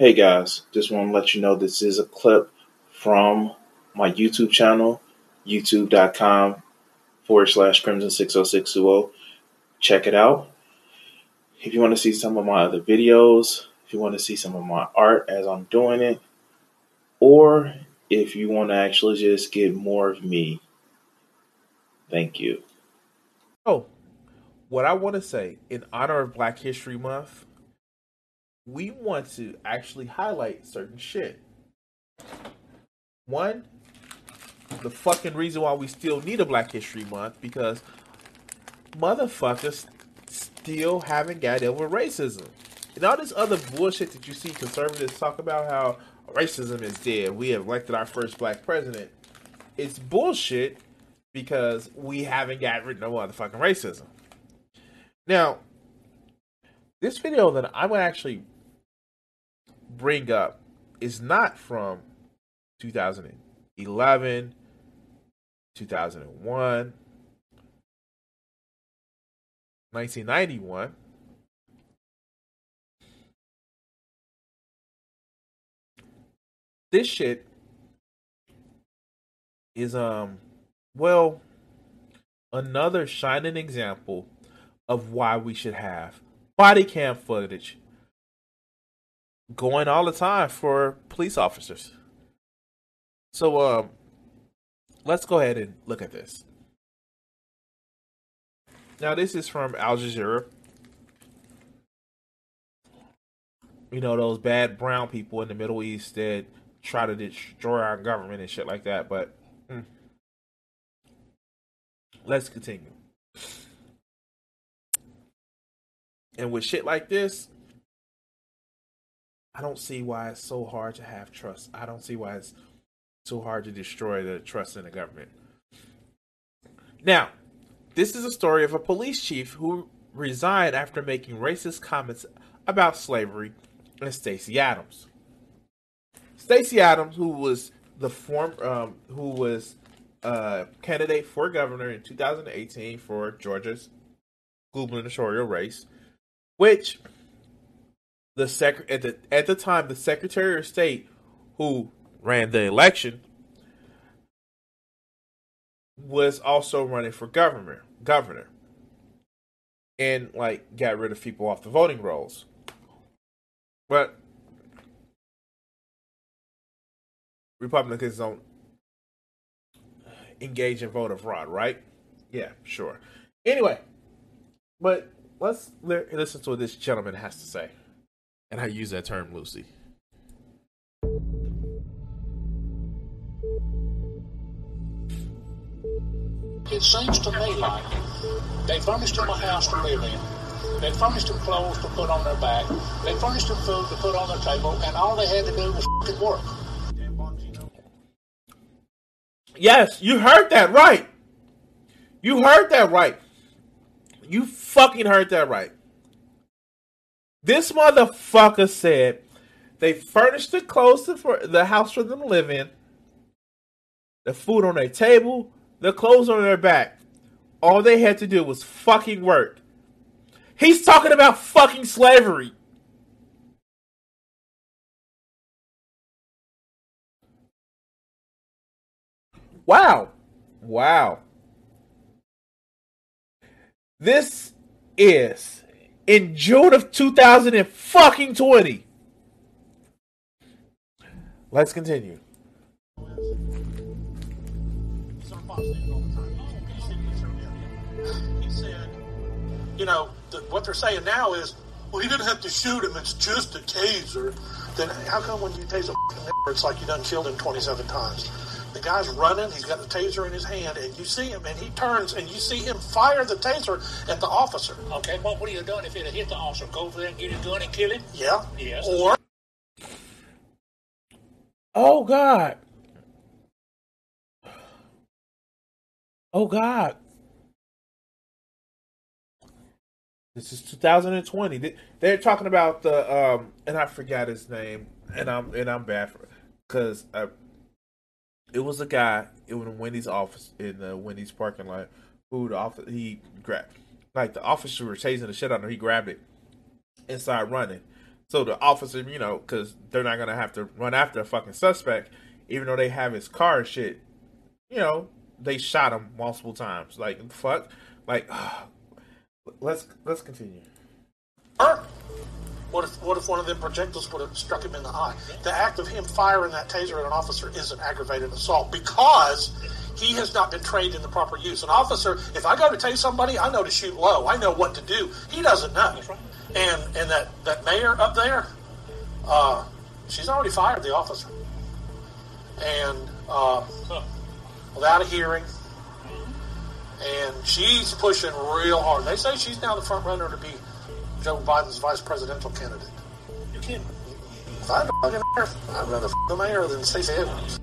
Hey guys, just want to let you know this is a clip from my YouTube channel, youtube.com forward slash crimson 60620. Check it out. If you want to see some of my other videos, if you want to see some of my art as I'm doing it, or if you want to actually just get more of me, thank you. Oh, what I want to say in honor of Black History Month, we want to actually highlight certain shit. One, the fucking reason why we still need a Black History Month because motherfuckers still haven't got over racism. And all this other bullshit that you see conservatives talk about how racism is dead. We have elected our first black president. It's bullshit because we haven't got rid of motherfucking racism. Now, this video that I'm gonna actually bring up is not from 2011, 2001, 1991. This shit is um well another shining example of why we should have body cam footage going all the time for police officers. So um let's go ahead and look at this. Now this is from Al Jazeera. You know those bad brown people in the Middle East that try to destroy our government and shit like that, but mm. let's continue. And with shit like this, I don't see why it's so hard to have trust. I don't see why it's so hard to destroy the trust in the government. Now, this is a story of a police chief who resigned after making racist comments about slavery and Stacey Abrams. Stacey Abrams, who was the form, um, who was a candidate for governor in 2018 for Georgia's gubernatorial race, which the sec at the at the time the Secretary of State who ran the election was also running for governor governor and like got rid of people off the voting rolls. But Republicans don't engage in voter fraud, right? Yeah, sure. Anyway, but let's listen to what this gentleman has to say. And I use that term loosely. It seems to me like they furnished him a house to live in. They furnished him clothes to put on their back. They furnished him food to put on their table, and all they had to do was work. Yes, you heard that right. You heard that right. You fucking heard that right. This motherfucker said they furnished the clothes for the house for them to live in, the food on their table, the clothes on their back. All they had to do was fucking work. He's talking about fucking slavery. Wow. Wow. This is in June of 2020. Let's continue. He said, you know, what they're saying now is, well, he didn't have to shoot him, it's just a taser. Then how come when you tase a it's like you done killed him 27 times? The guy's running, he's got the taser in his hand, and you see him, and he turns, and you see him fire the taser at the officer. Okay, well, what are you doing if it had hit the officer? Go over there and get his gun and kill him? Yeah. Yes. Or. Oh, God. Oh, God. This is 2020. They're talking about the um, and I forgot his name, and I'm and I'm bad for because uh, it was a guy in Wendy's office in the Wendy's parking lot who the office he grabbed like the officer were chasing the shit out of him. He grabbed it and started running. So the officer, you know, because they're not gonna have to run after a fucking suspect, even though they have his car and shit. You know, they shot him multiple times. Like fuck, like let's let's continue. Or what if what if one of them projectiles would have struck him in the eye? The act of him firing that taser at an officer is an aggravated assault because he has not been trained in the proper use. An officer, if I go to tase somebody, I know to shoot low. I know what to do. He doesn't know. And and that that mayor up there, uh, she's already fired the officer, and uh, without a hearing. And she's pushing real hard. They say she's now the front runner to be Joe Biden's vice presidential candidate. You kidding? If I'm a fucking mayor, I'd rather f- the mayor than Stacey Abrams.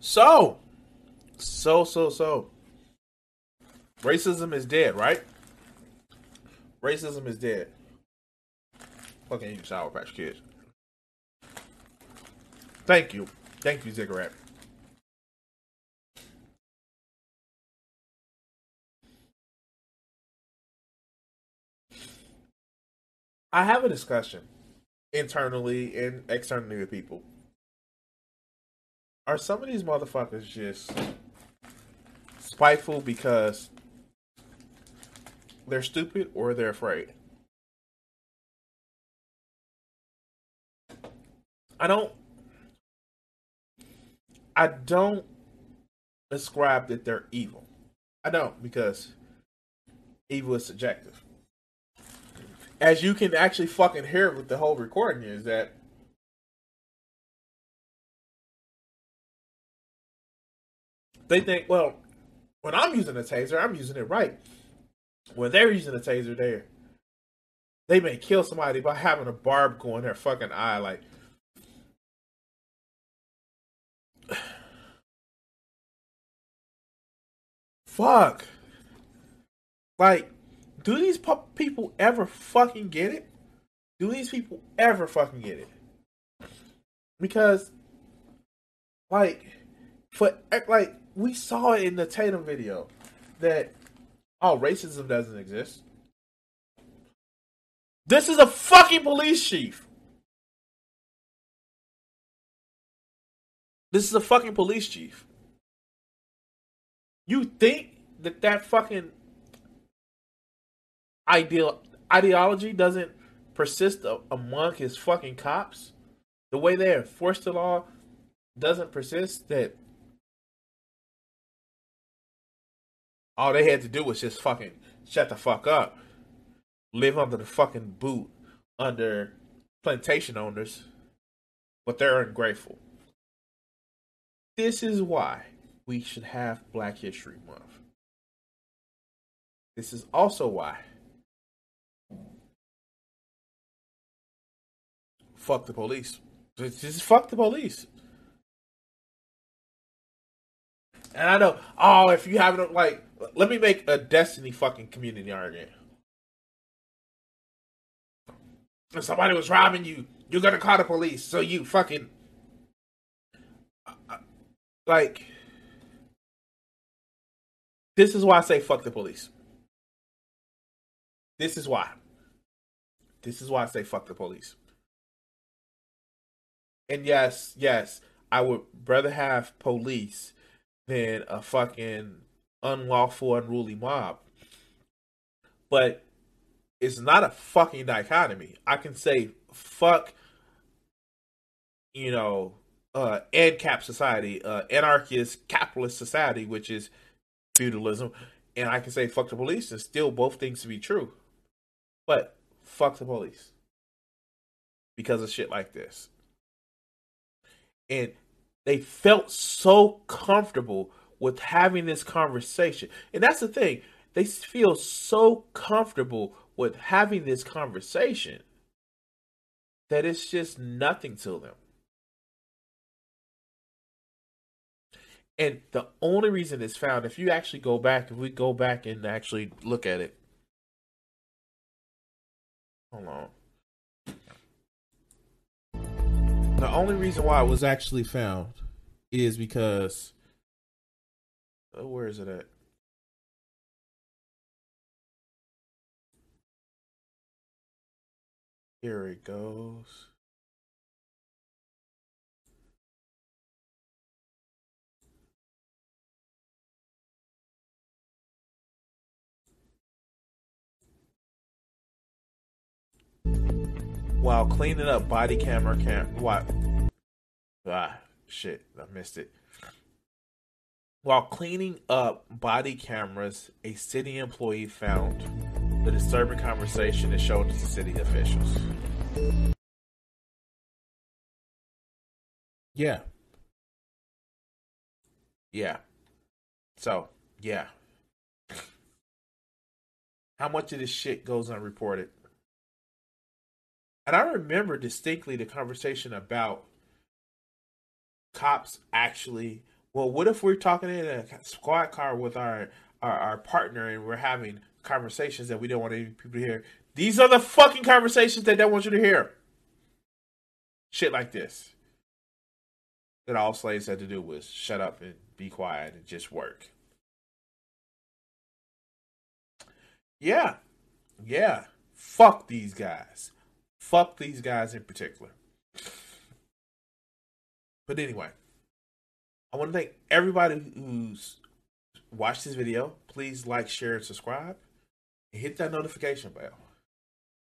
So, so so so, racism is dead, right? Racism is dead. Fucking eating Sour Patch Kids. Thank you, thank you, Ziggurat. I have a discussion internally and externally with people. Are some of these motherfuckers just spiteful because they're stupid or they're afraid? I don't I don't ascribe that they're evil. I don't because evil is subjective. As you can actually fucking hear with the whole recording is that they think, well, when I'm using a taser, I'm using it right. When they're using a taser, they they may kill somebody by having a barb go in their fucking eye. Like, fuck. Like, do these pu- people ever fucking get it? Do these people ever fucking get it? Because, like, for like we saw it in the Tatum video that oh racism doesn't exist. This is a fucking police chief. This is a fucking police chief. You think that that fucking ideal ideology doesn't persist among his fucking cops? The way they enforce the law doesn't persist that all they had to do was just fucking shut the fuck up. Live under the fucking boot under plantation owners, but they're ungrateful. This is why we should have Black History Month. This is also why fuck the police. Just, fuck the police. And I know, oh, if you haven't like, let me make a Destiny fucking community argument. If somebody was robbing you, you're gonna call the police, so you fucking uh, uh, like. This is why I say fuck the police. This is why. This is why I say fuck the police. And yes, yes, I would rather have police than a fucking unlawful, unruly mob. But it's not a fucking dichotomy. I can say fuck, you know, uh, ANCAP society, uh, anarchist capitalist society, which is feudalism, and I can say fuck the police, and still both things to be true. But fuck the police because of shit like this. And they felt so comfortable with having this conversation. And that's the thing. They feel so comfortable with having this conversation that it's just nothing to them. And the only reason it's found, if you actually go back, if we go back and actually look at it, hold on. The only reason why it was actually found is because oh, where is it at? Here it goes. While cleaning up body camera cam what ah shit, I missed it. While cleaning up body cameras, a city employee found the disturbing conversation and showed it to city officials. Yeah. Yeah. So, yeah. How much of this shit goes unreported? And I remember distinctly the conversation about cops actually. Well, what if we're talking in a squad car with our, our, our partner and we're having conversations that we don't want any people to hear? These are the fucking conversations that they want you to hear. Shit like this. That all slaves had to do was shut up and be quiet and just work. Yeah. Yeah. Fuck these guys. Fuck these guys in particular. But anyway, I want to thank everybody who's watched this video. Please like, share, and subscribe. And hit that notification bell.